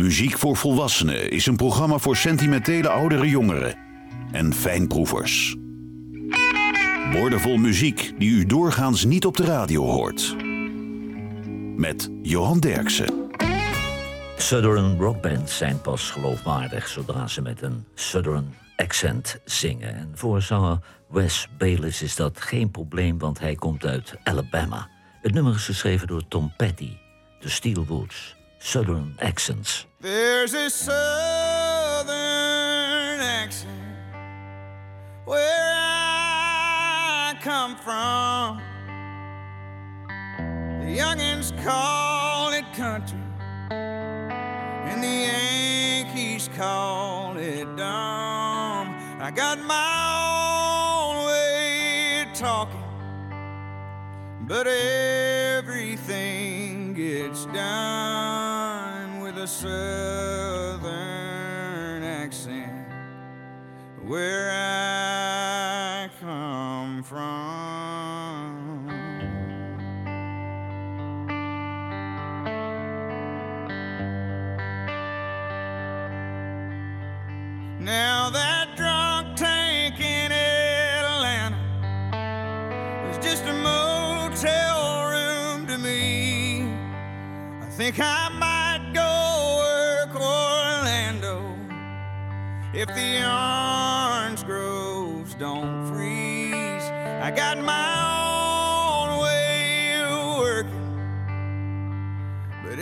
Muziek voor Volwassenen is een programma voor sentimentele oudere jongeren en fijnproevers. Woordenvol muziek die u doorgaans niet op de radio hoort. Met Johan Derksen. Southern rockbands zijn pas geloofwaardig zodra ze met een Southern accent zingen. En voor zanger Wes Bayliss is dat geen probleem, want hij komt uit Alabama. Het nummer is geschreven door Tom Petty, de Steelwoods, Southern Accents. There's a southern accent where I come from. The youngins call it country, and the Yankees call it dumb. I got my own way of talking, but everything gets done a southern accent where I come from. Now that drunk tank in Atlanta was just a motel room to me. I think I if the orange groves don't freeze. I got my own way of working, but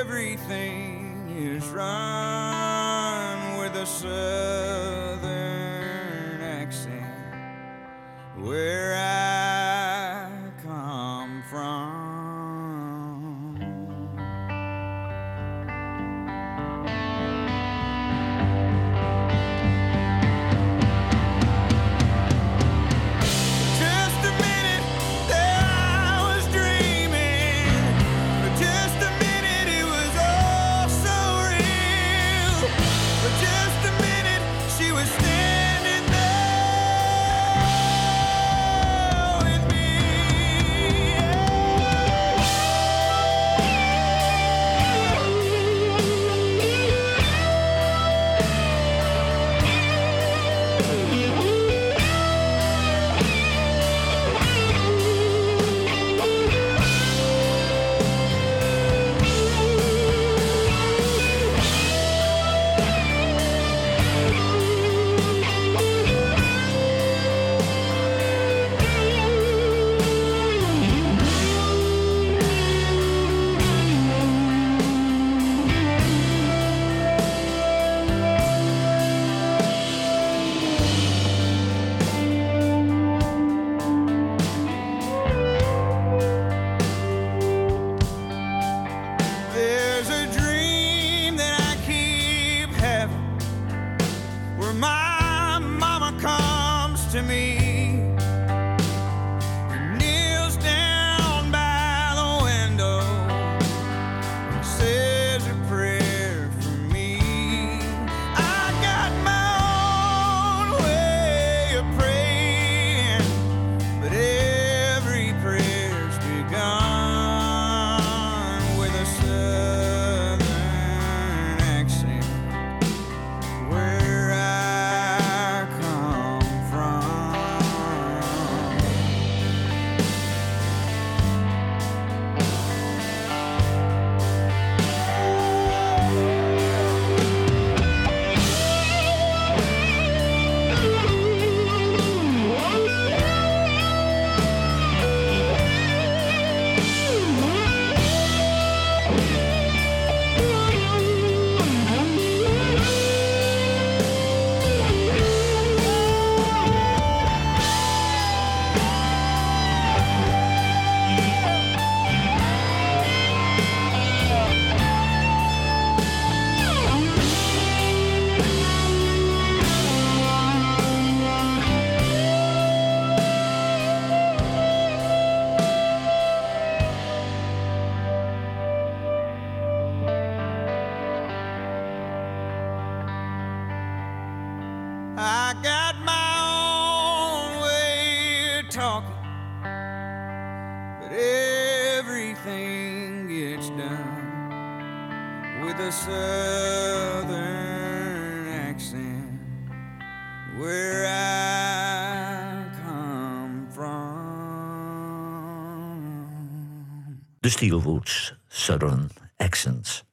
everything is run with a southern Steelwoods, Southern Accents.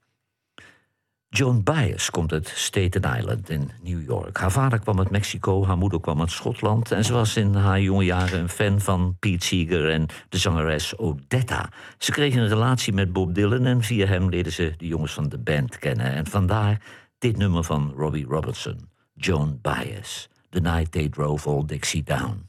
Joan Baez komt uit Staten Island in New York. Haar vader kwam uit Mexico, haar moeder kwam uit Schotland... en ze was in haar jonge jaren een fan van Pete Seeger en de zangeres Odetta. Ze kreeg een relatie met Bob Dylan en via hem leerden ze de jongens van de band kennen. En vandaar dit nummer van Robbie Robertson, Joan Baez. The Night They Drove All Dixie Down.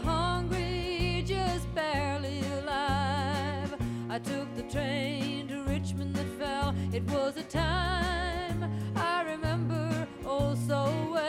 Hungry, just barely alive. I took the train to Richmond that fell. It was a time I remember oh so well.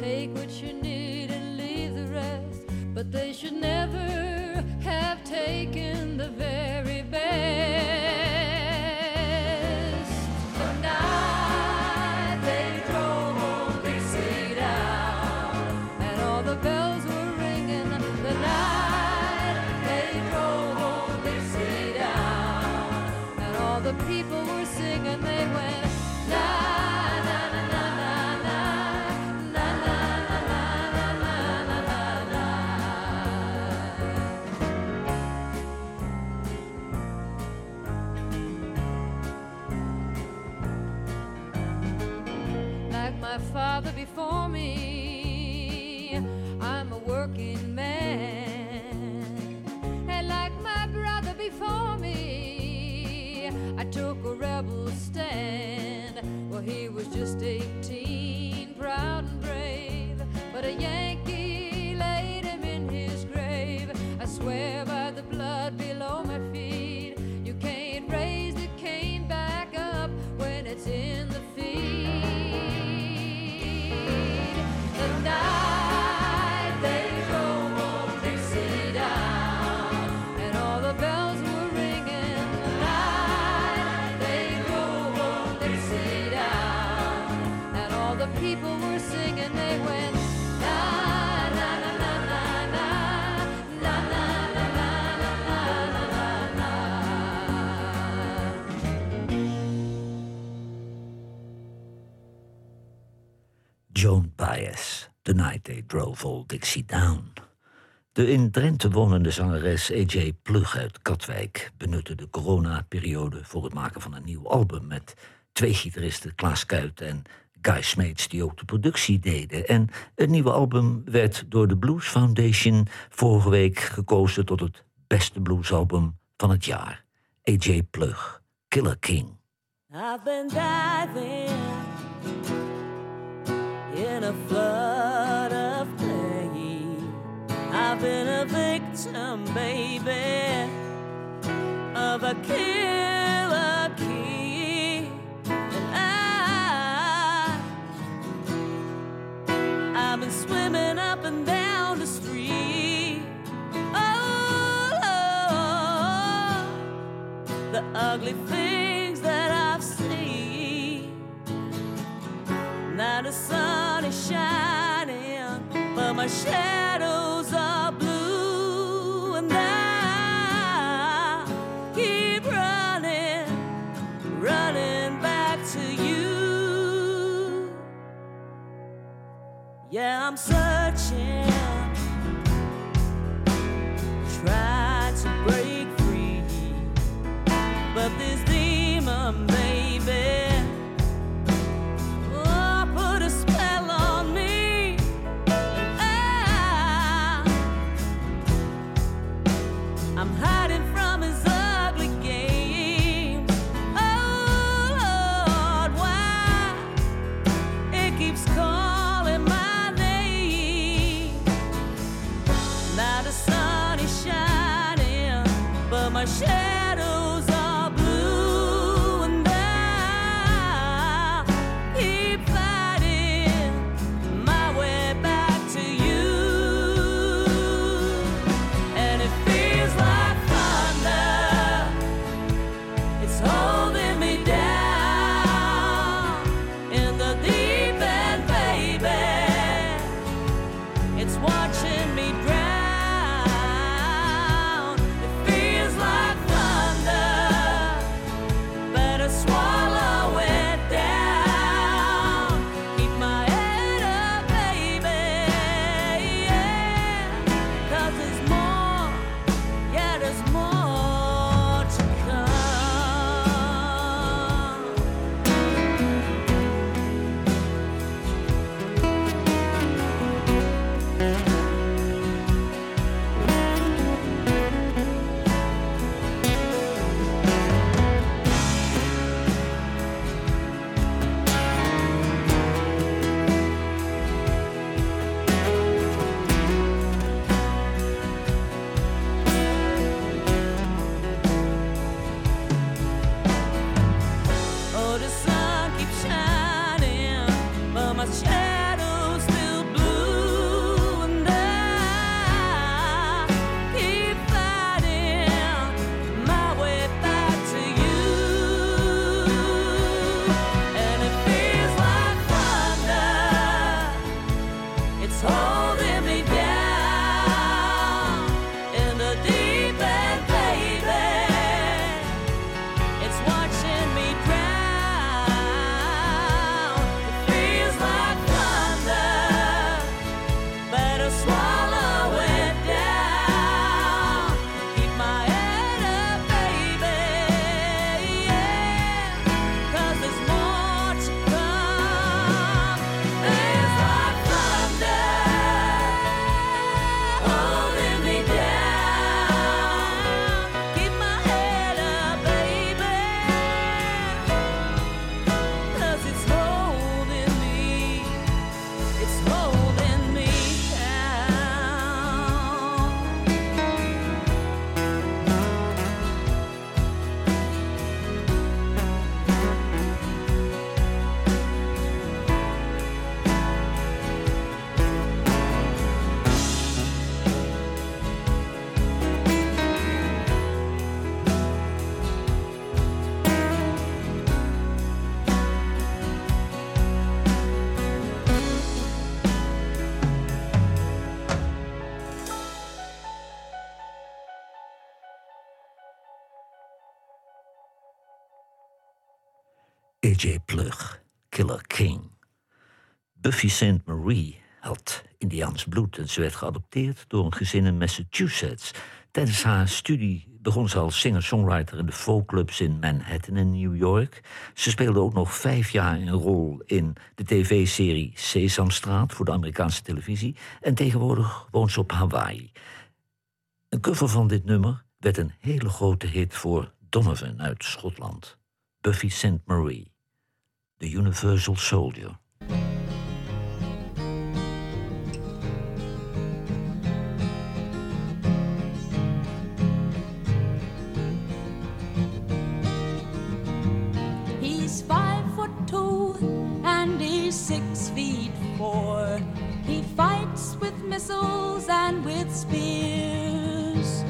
Take what you need and leave the rest. But they should never have taken the very best. The night they drove Dixie down, and all the bells were ringing. The night they drove Dixie down, and all the people were singing. They went. Na, Dixie Down. De in Drenthe wonende zangeres A.J. Plug uit Katwijk benutte de coronaperiode voor het maken van een nieuw album met twee gitaristen, Klaas Kuit en Guy Smeets, die ook de productie deden. En het nieuwe album werd door de Blues Foundation vorige week gekozen tot het beste bluesalbum van het jaar. A.J. Plug, Killer King. I've been diving in a flood been a victim, baby, of a killer key. And I, I've been swimming up and down the street. Oh, Lord, the ugly things that I've seen. Now the sun is shining, but my my Yeah, I'm searching, try but my AJ Plug, Killer King. Buffy St. Marie had Indiaans bloed en ze werd geadopteerd door een gezin in Massachusetts. Tijdens haar studie begon ze als singer-songwriter in de folkclubs in Manhattan en New York. Ze speelde ook nog vijf jaar een rol in de tv-serie Sesamstraat voor de Amerikaanse televisie. En tegenwoordig woont ze op Hawaii. Een cover van dit nummer werd een hele grote hit voor Donovan uit Schotland. Buffy St. Marie, The Universal Soldier. He's five foot two and he's six feet four. He fights with missiles and with spears.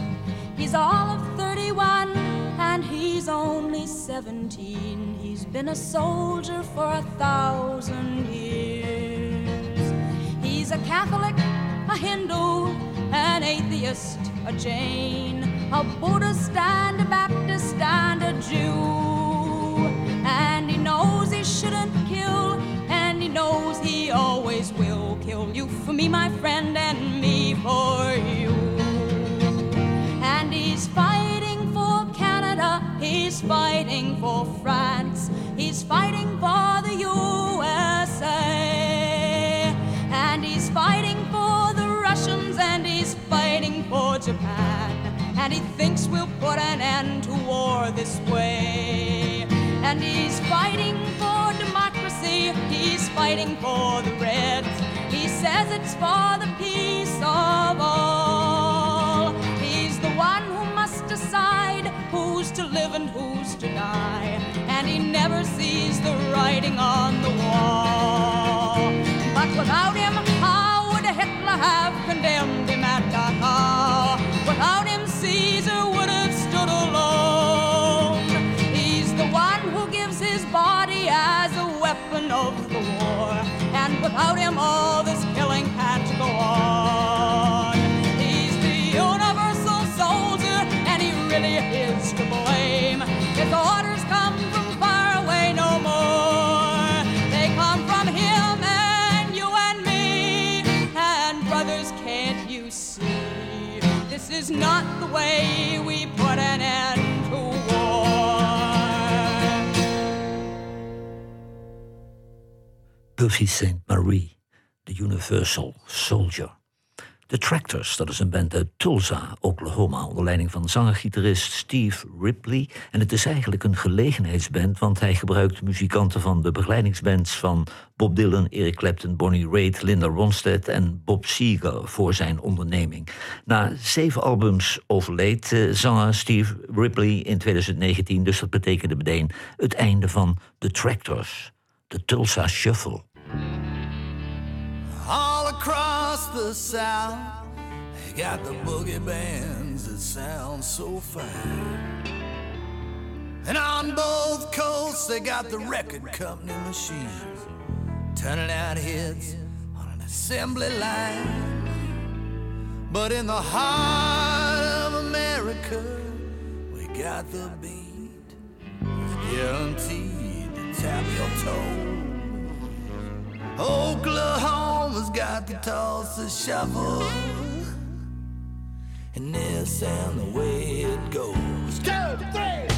He's all of 31 and he's only 17. He's been a soldier for a thousand years. He's a Catholic, a Hindu, an atheist, a Jain, a Buddhist and a Baptist and a Jew. And he knows he shouldn't kill, and he knows he always will kill you for me, my friend, And he thinks we'll put an end to war this way. And he's fighting for democracy, he's fighting for the Reds. He says it's for the peace of all. He's the one who must decide who's to live and who's to die. And he never sees the writing on the wall. But without him, how would Hitler have condemned him at Dachau? Without him, Caesar would have stood alone. He's the one who gives his body as a weapon of the war. And without him, all this killing can't go on. He's the universal soldier, and he really is to blame. His orders is not the way we put an end to war. Buffy Sainte-Marie, the Universal Soldier. De Tractors, dat is een band uit Tulsa, Oklahoma, onder leiding van zanger-gitarist Steve Ripley. En het is eigenlijk een gelegenheidsband, want hij gebruikt muzikanten van de begeleidingsbands van Bob Dylan, Eric Clapton, Bonnie Raitt, Linda Ronstadt en Bob Seger voor zijn onderneming. Na zeven albums overleed eh, zanger Steve Ripley in 2019, dus dat betekende meteen het einde van de Tractors, de Tulsa Shuffle. All across the South, they got the boogie bands that sound so fine. And on both coasts, they got the record company machines turning out hits on an assembly line. But in the heart of America, we got the beat, guaranteed to tap your toe. Oklahoma's got the to shuffle. And this and the way it goes. Two, three,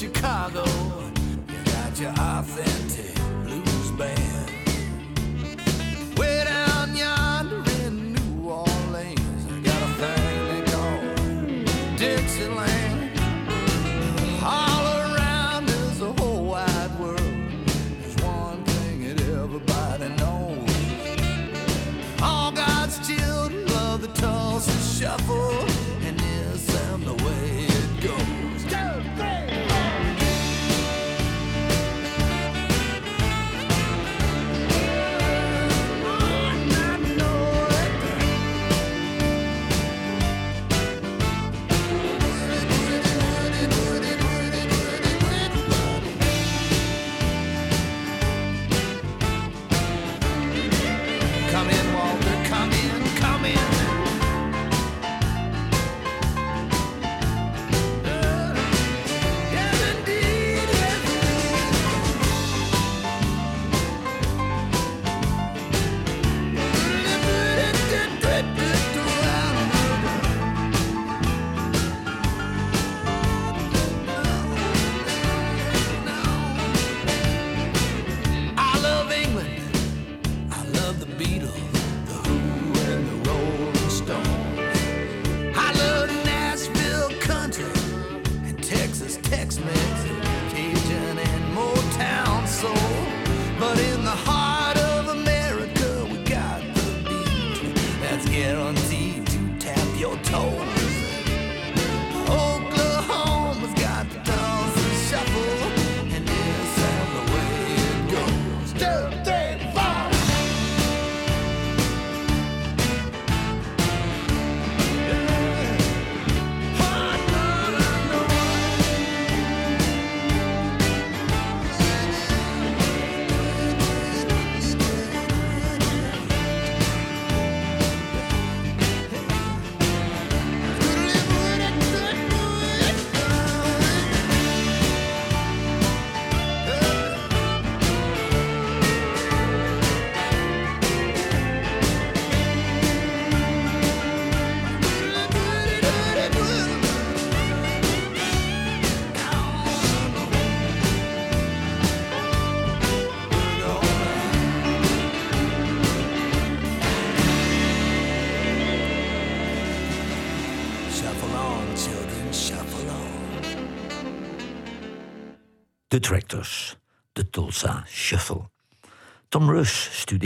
Chicago, you got your authentic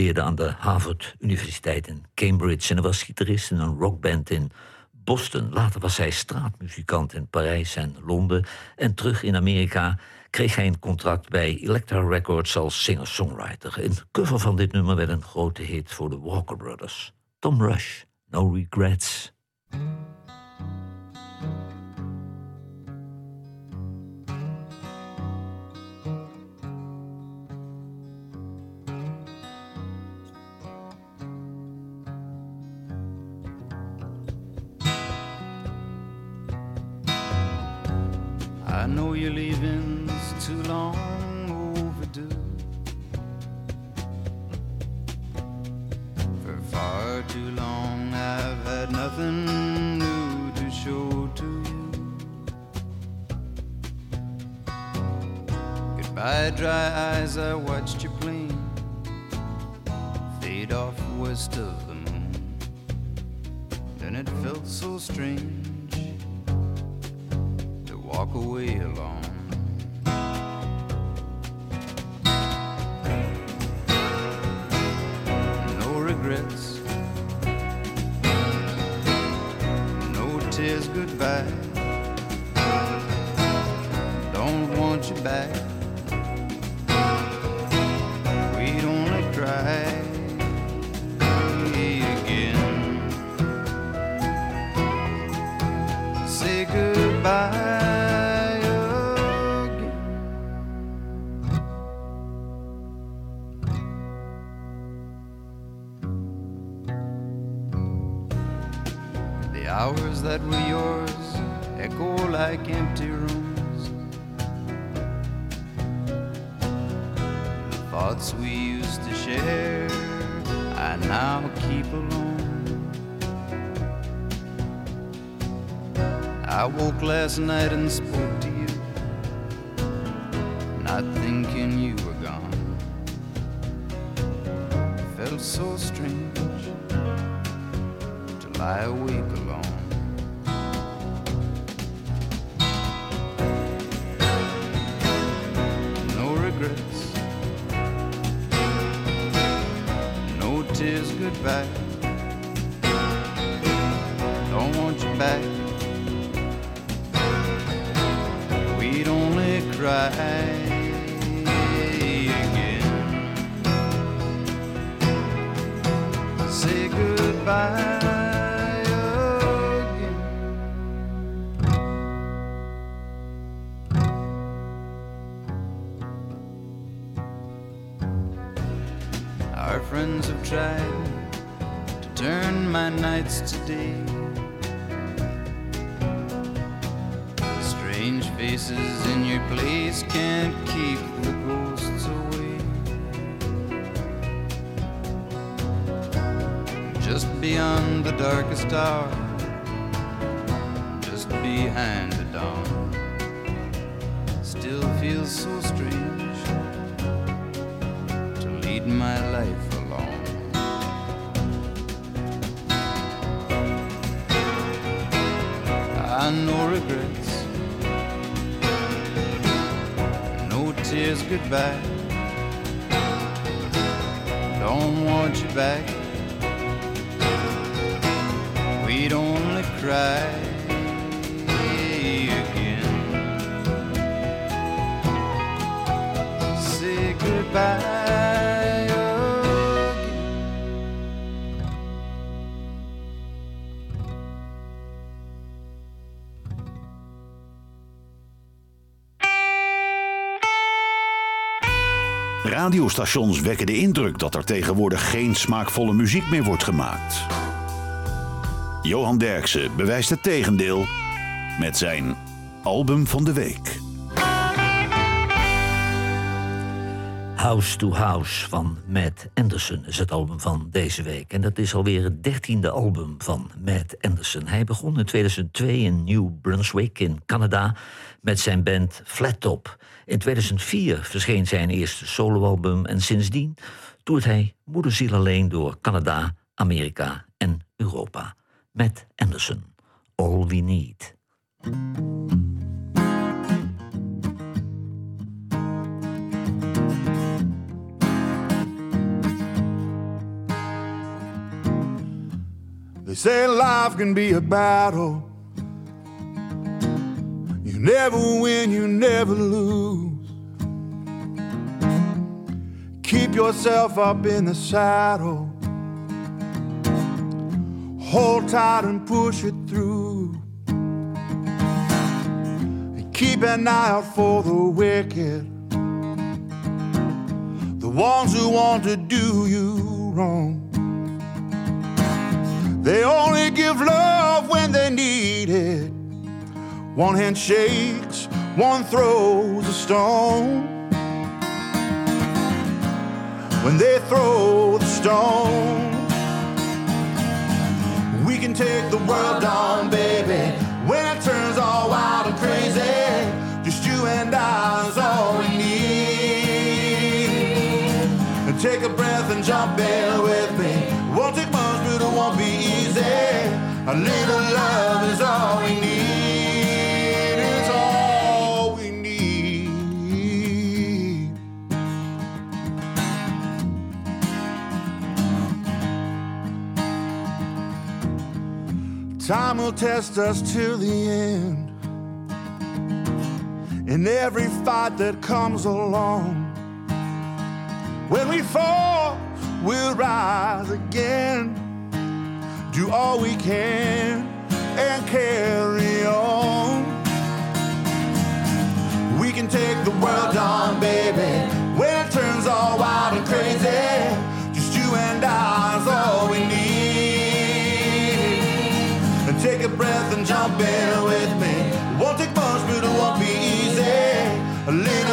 studeerde aan de Harvard Universiteit in Cambridge en was gitarist in een rockband in Boston. Later was hij straatmuzikant in Parijs en Londen. En terug in Amerika kreeg hij een contract bij Elektra Records als singer-songwriter. Een cover van dit nummer werd een grote hit voor de Walker Brothers. Tom Rush, No Regrets. The hours that were yours echo like empty rooms. The thoughts we used to share, I now keep alone. I woke last night and spoke to you, not thinking you were gone. It Felt so strange lie awake alone. No regrets, no tears goodbye. Don't want you back. We'd only cry again. Say goodbye Just beyond the darkest hour, just behind the dawn, still feels so strange to lead my life alone. I no regrets, no tears goodbye. Don't want you back. We'd only cry. Say goodbye again. Radiostations wekken de indruk dat er tegenwoordig geen smaakvolle muziek meer wordt gemaakt. Johan Derksen bewijst het tegendeel met zijn album van de week. House to House van Matt Anderson is het album van deze week. En dat is alweer het dertiende album van Matt Anderson. Hij begon in 2002 in New Brunswick in Canada met zijn band Flat Top. In 2004 verscheen zijn eerste soloalbum en sindsdien toert hij moederziel alleen door Canada, Amerika en Europa. Matt Andersen, All We Need. They say life can be a battle. You never win, you never lose. Keep yourself up in the saddle. Hold tight and push it through. Keep an eye out for the wicked, the ones who want to do you wrong. They only give love when they need it. One hand shakes, one throws a stone. When they throw the stone, take the world on, baby. When it turns all wild and crazy, just you and I is all we need. Take a breath and jump in with me. Won't take much, but it won't be easy. A little love is all we Time will test us till the end. In every fight that comes along. When we fall, we'll rise again. Do all we can and carry on. We can take the world on, baby. When it turns all wild and crazy, in with me. Won't take much, but it won't be easy.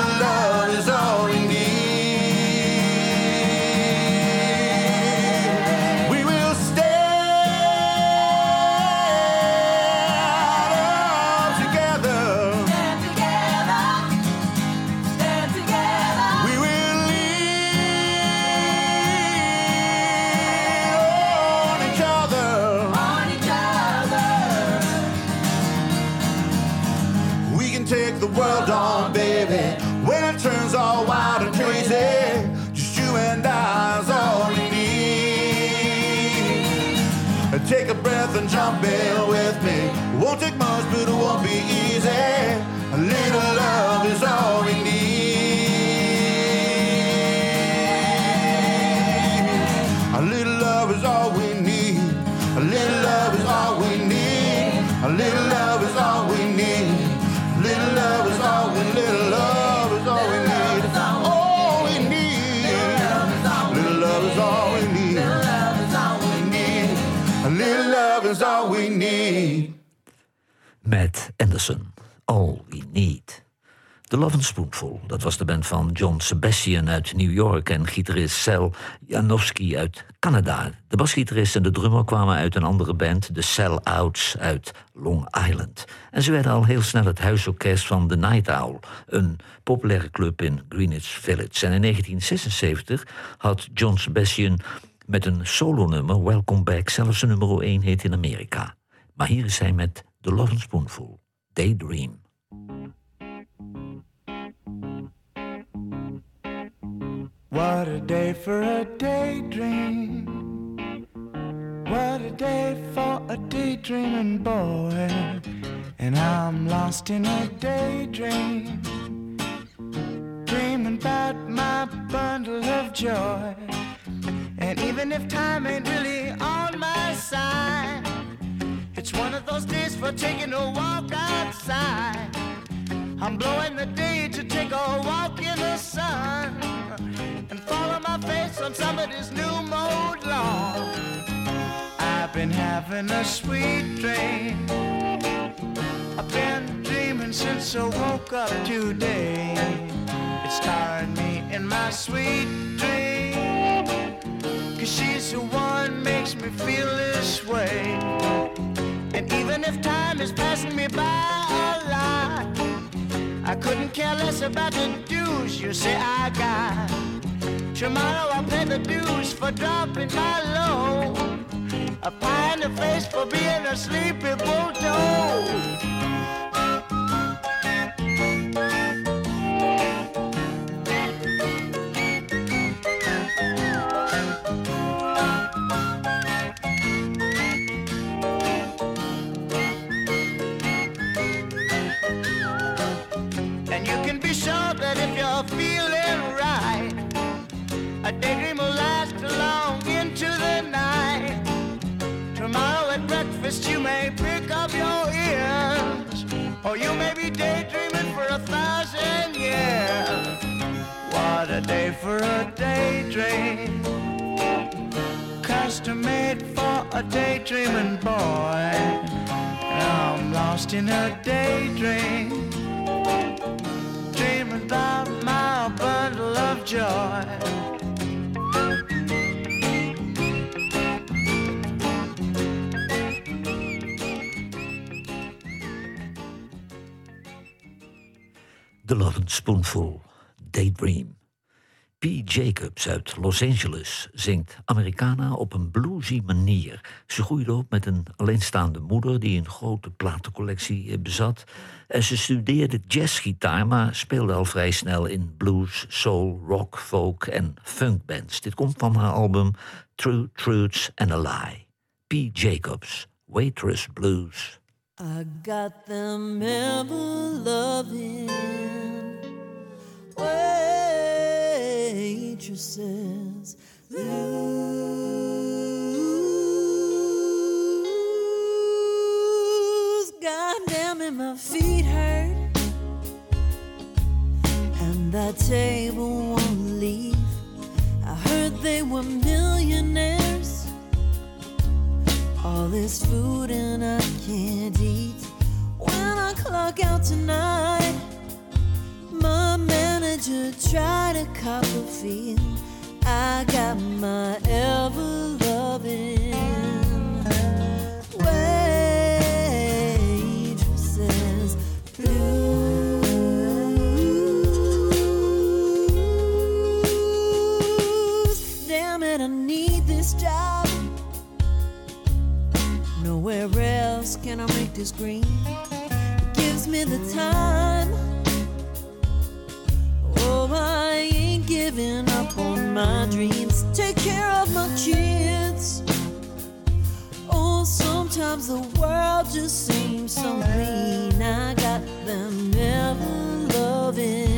Anderson, All We Need. The Love and Spoonful, dat was de band van John Sebastian uit New York en gitarist Sal Janowski uit Canada. De basgitarist en de drummer kwamen uit een andere band, de Sell Outs uit Long Island. En ze werden al heel snel het huisorkest van The Night Owl, een populaire club in Greenwich Village. En in 1976 had John Sebastian met een solonummer, Welcome Back, zelfs een nummer 1 hit in Amerika. Maar hier is hij met The Love and Spoonful, Daydream. What a day for a daydream. What a day for a daydreaming boy. And I'm lost in a daydream. Dreaming about my bundle of joy. And even if time ain't really on my side, it's one of those days for taking a walk outside. I'm blowing the day to take a walk in the sun and follow my face on somebody's new mode lawn. I've been having a sweet dream. I've been dreaming since I woke up today. It's tiring me in my sweet dream. Cause she's the one makes me feel this way. Even if time is passing me by a lot, I couldn't care less about the dues you say I got. Tomorrow I'll pay the dues for dropping my load. a pie in the face for being a sleepy bulldog. Or you may be daydreaming for a thousand years. What a day for a daydream, custom made for a daydreaming boy. Now I'm lost in a daydream dreaming about my bundle of joy. The Loving Spoonful, Daydream. P. Jacobs uit Los Angeles zingt Americana op een bluesy manier. Ze groeide op met een alleenstaande moeder die een grote platencollectie eh, bezat. En ze studeerde jazzgitaar, maar speelde al vrij snel in blues, soul, rock, folk en funkbands. Dit komt van haar album True Truths and a Lie. P. Jacobs, Waitress Blues. I got them ever loving waitresses. Blues, goddamn it, my feet hurt, and that table won't leave. I heard they were millionaires. All this food and I can't eat. When I clock out tonight, my manager tried a feel. I got my ever loving waitresses blues. Damn it, I need this job. Nowhere else can I make this green. It gives me the time. I ain't giving up on my dreams. Take care of my kids. Oh, sometimes the world just seems so mean. I got them never loving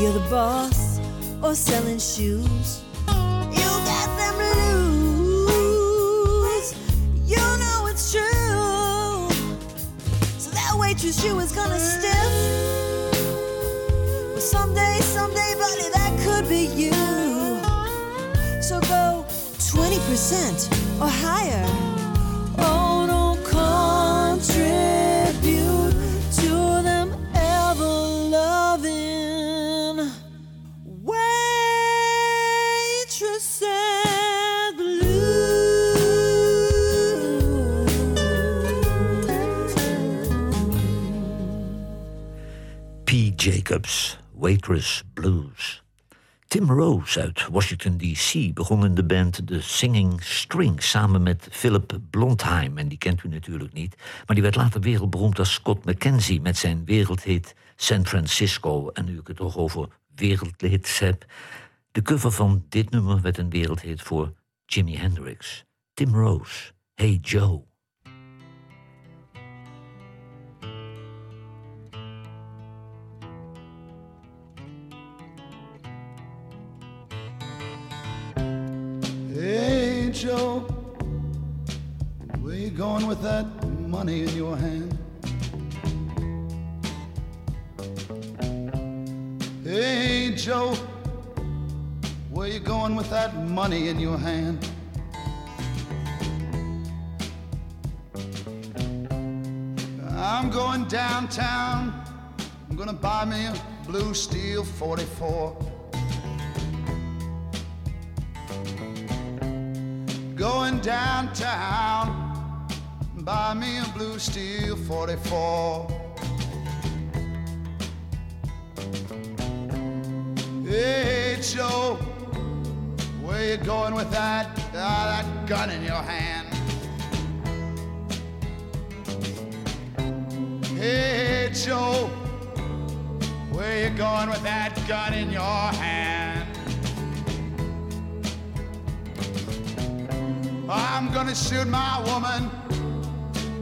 you're the boss or selling shoes. You got them blues. You know it's true. So that waitress you is gonna stiff. Well, someday, someday, buddy, that could be you. So go 20% or higher. Waitress Blues. Tim Rose uit Washington D.C. begon in de band The Singing Strings samen met Philip Blondheim. En die kent u natuurlijk niet, maar die werd later wereldberoemd als Scott McKenzie met zijn wereldhit San Francisco. En nu ik het toch over wereldhits heb, de cover van dit nummer werd een wereldhit voor Jimi Hendrix. Tim Rose, Hey Joe. Joe, where you going with that money in your hand? Hey, Joe, where you going with that money in your hand? I'm going downtown. I'm gonna buy me a blue steel 44. Downtown, buy me a blue steel 44. Hey Joe, where you going with that, ah, that gun in your hand? Hey Joe, where you going with that gun in your hand? I'm gonna shoot my woman.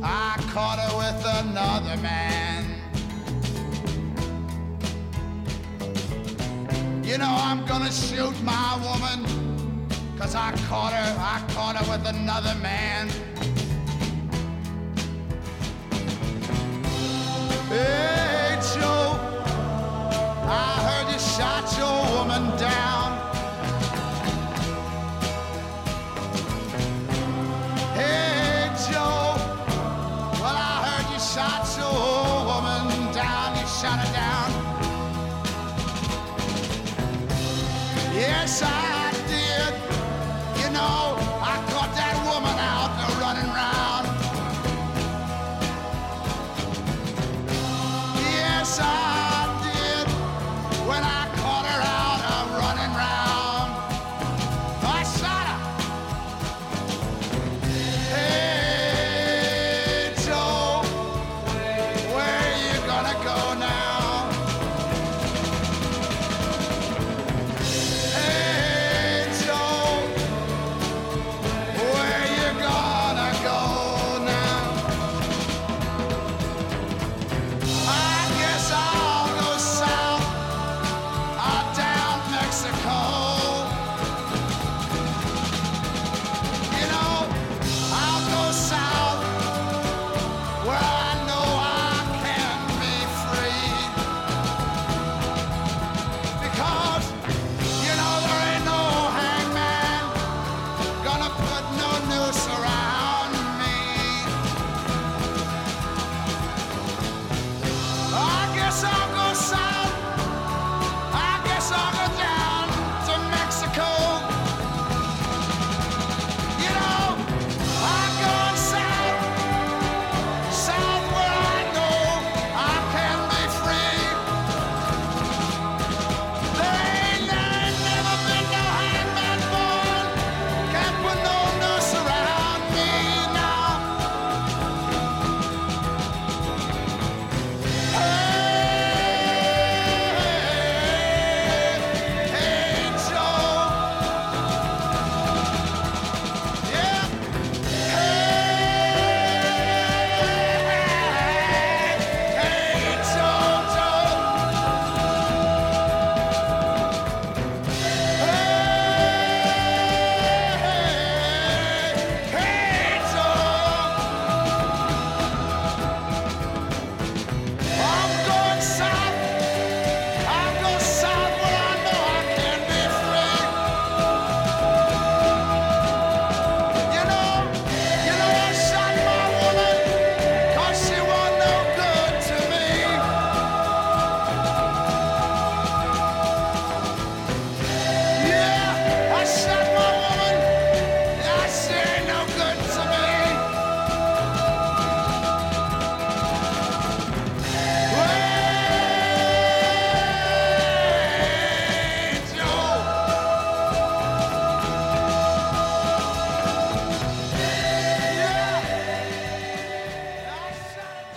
I caught her with another man. You know I'm gonna shoot my woman. Cause I caught her, I caught her with another man. Hey her down. Yes I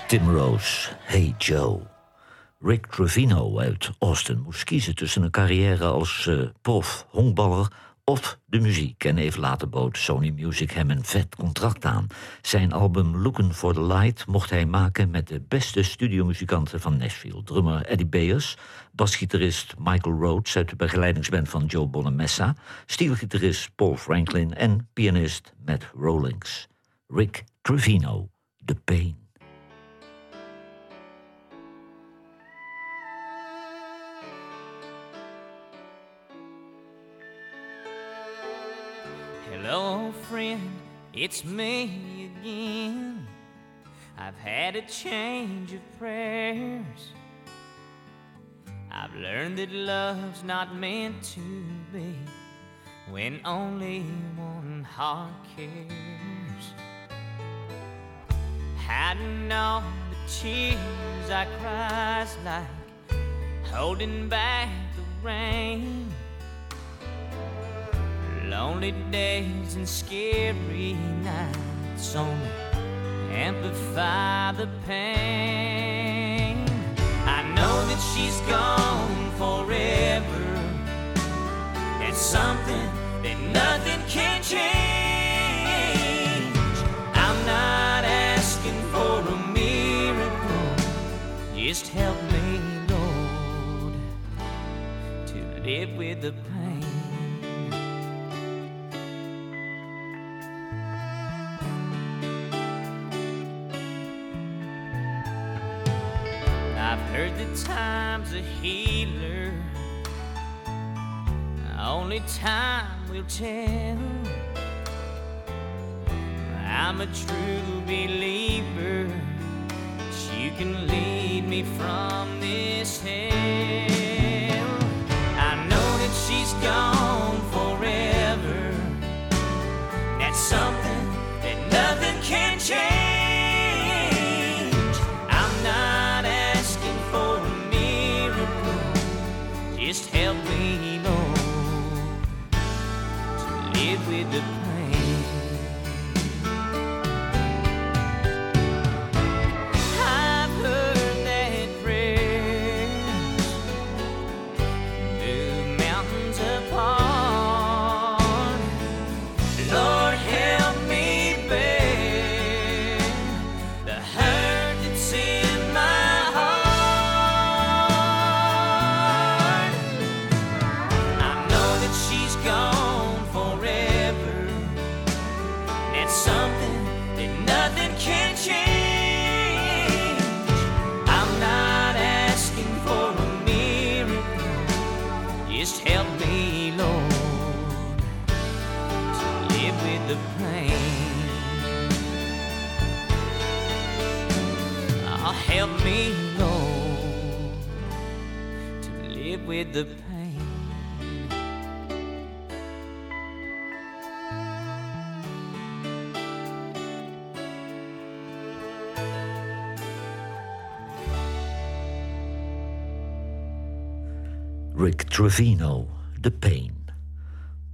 Tim Rose, Hey Joe. Rick Trevino uit Austin moest kiezen tussen een carrière als eh, prof, honkballer of de muziek. En even later bood Sony Music hem een vet contract aan. Zijn album Looking for the Light mocht hij maken met de beste studiomuzikanten van Nashville. Drummer Eddie Bayers, basgitarist Michael Rhodes uit de begeleidingsband van Joe Bonamessa, steelgitarist Paul Franklin en pianist Matt Rollings. Rick Trevino, The Pain. Hello, friend, it's me again. I've had a change of prayers. I've learned that love's not meant to be when only one heart cares. Hiding all the tears I cries like holding back the rain. Lonely days and scary nights only amplify the pain. I know that she's gone forever. It's something that nothing can change. I'm not asking for a miracle. Just help me, Lord, to live with the heard that time's a healer. Only time will tell. I'm a true believer that you can lead me from this hell. I know that she's gone forever. That's something with the pain. Oh, help me, Lord, to live with the pain. Rick Trevino, The Pain.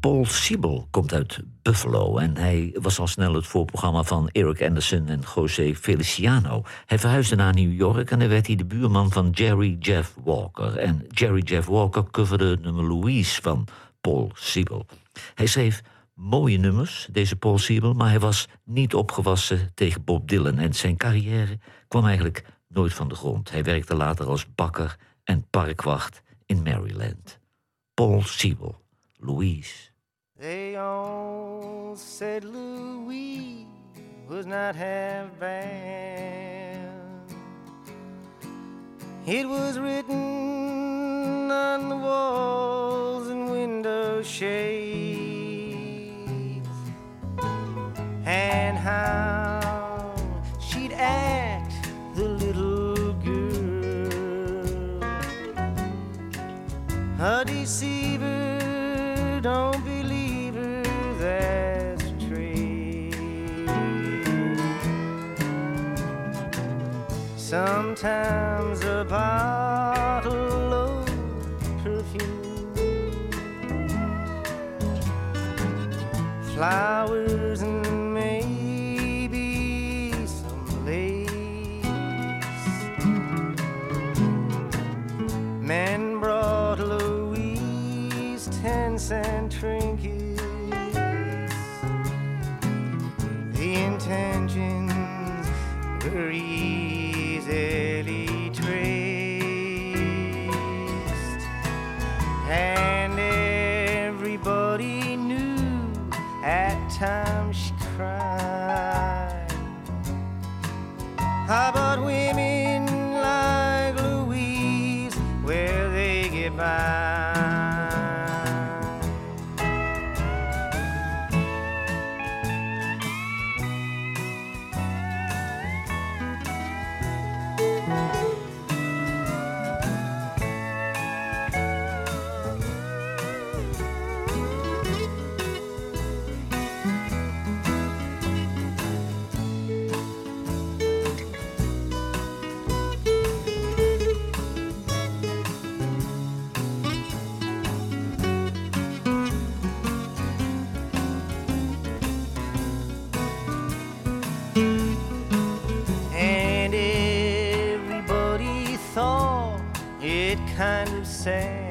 Paul Siebel komt uit Buffalo en hij was al snel het voorprogramma van Eric Anderson en José Feliciano. Hij verhuisde naar New York en daar werd hij de buurman van Jerry Jeff Walker. En Jerry Jeff Walker coverde nummer Louise van Paul Siebel. Hij schreef mooie nummers, deze Paul Siebel, maar hij was niet opgewassen tegen Bob Dylan en zijn carrière kwam eigenlijk nooit van de grond. Hij werkte later als bakker en parkwacht in Maryland. Paul Siebel, Louise. They all said Louise was not half bad. It was written on the walls and window shades, and how she'd act the little girl. A deceiver, Sometimes a bottle of perfume, flowers, and maybe some lace. Men brought Louise ten cent trinkets. The intentions were. Hey. kind of sad.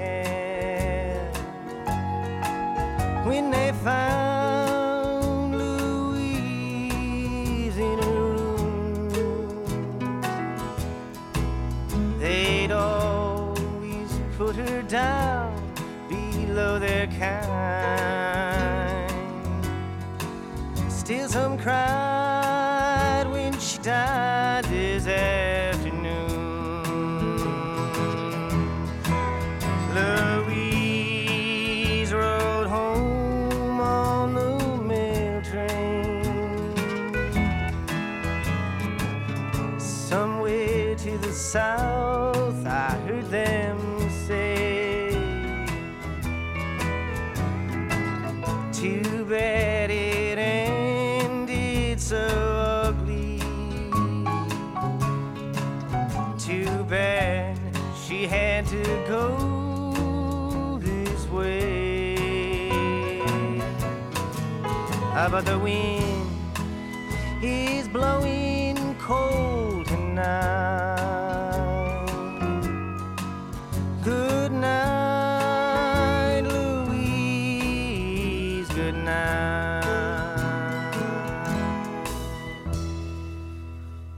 but the wind is blowing cold tonight.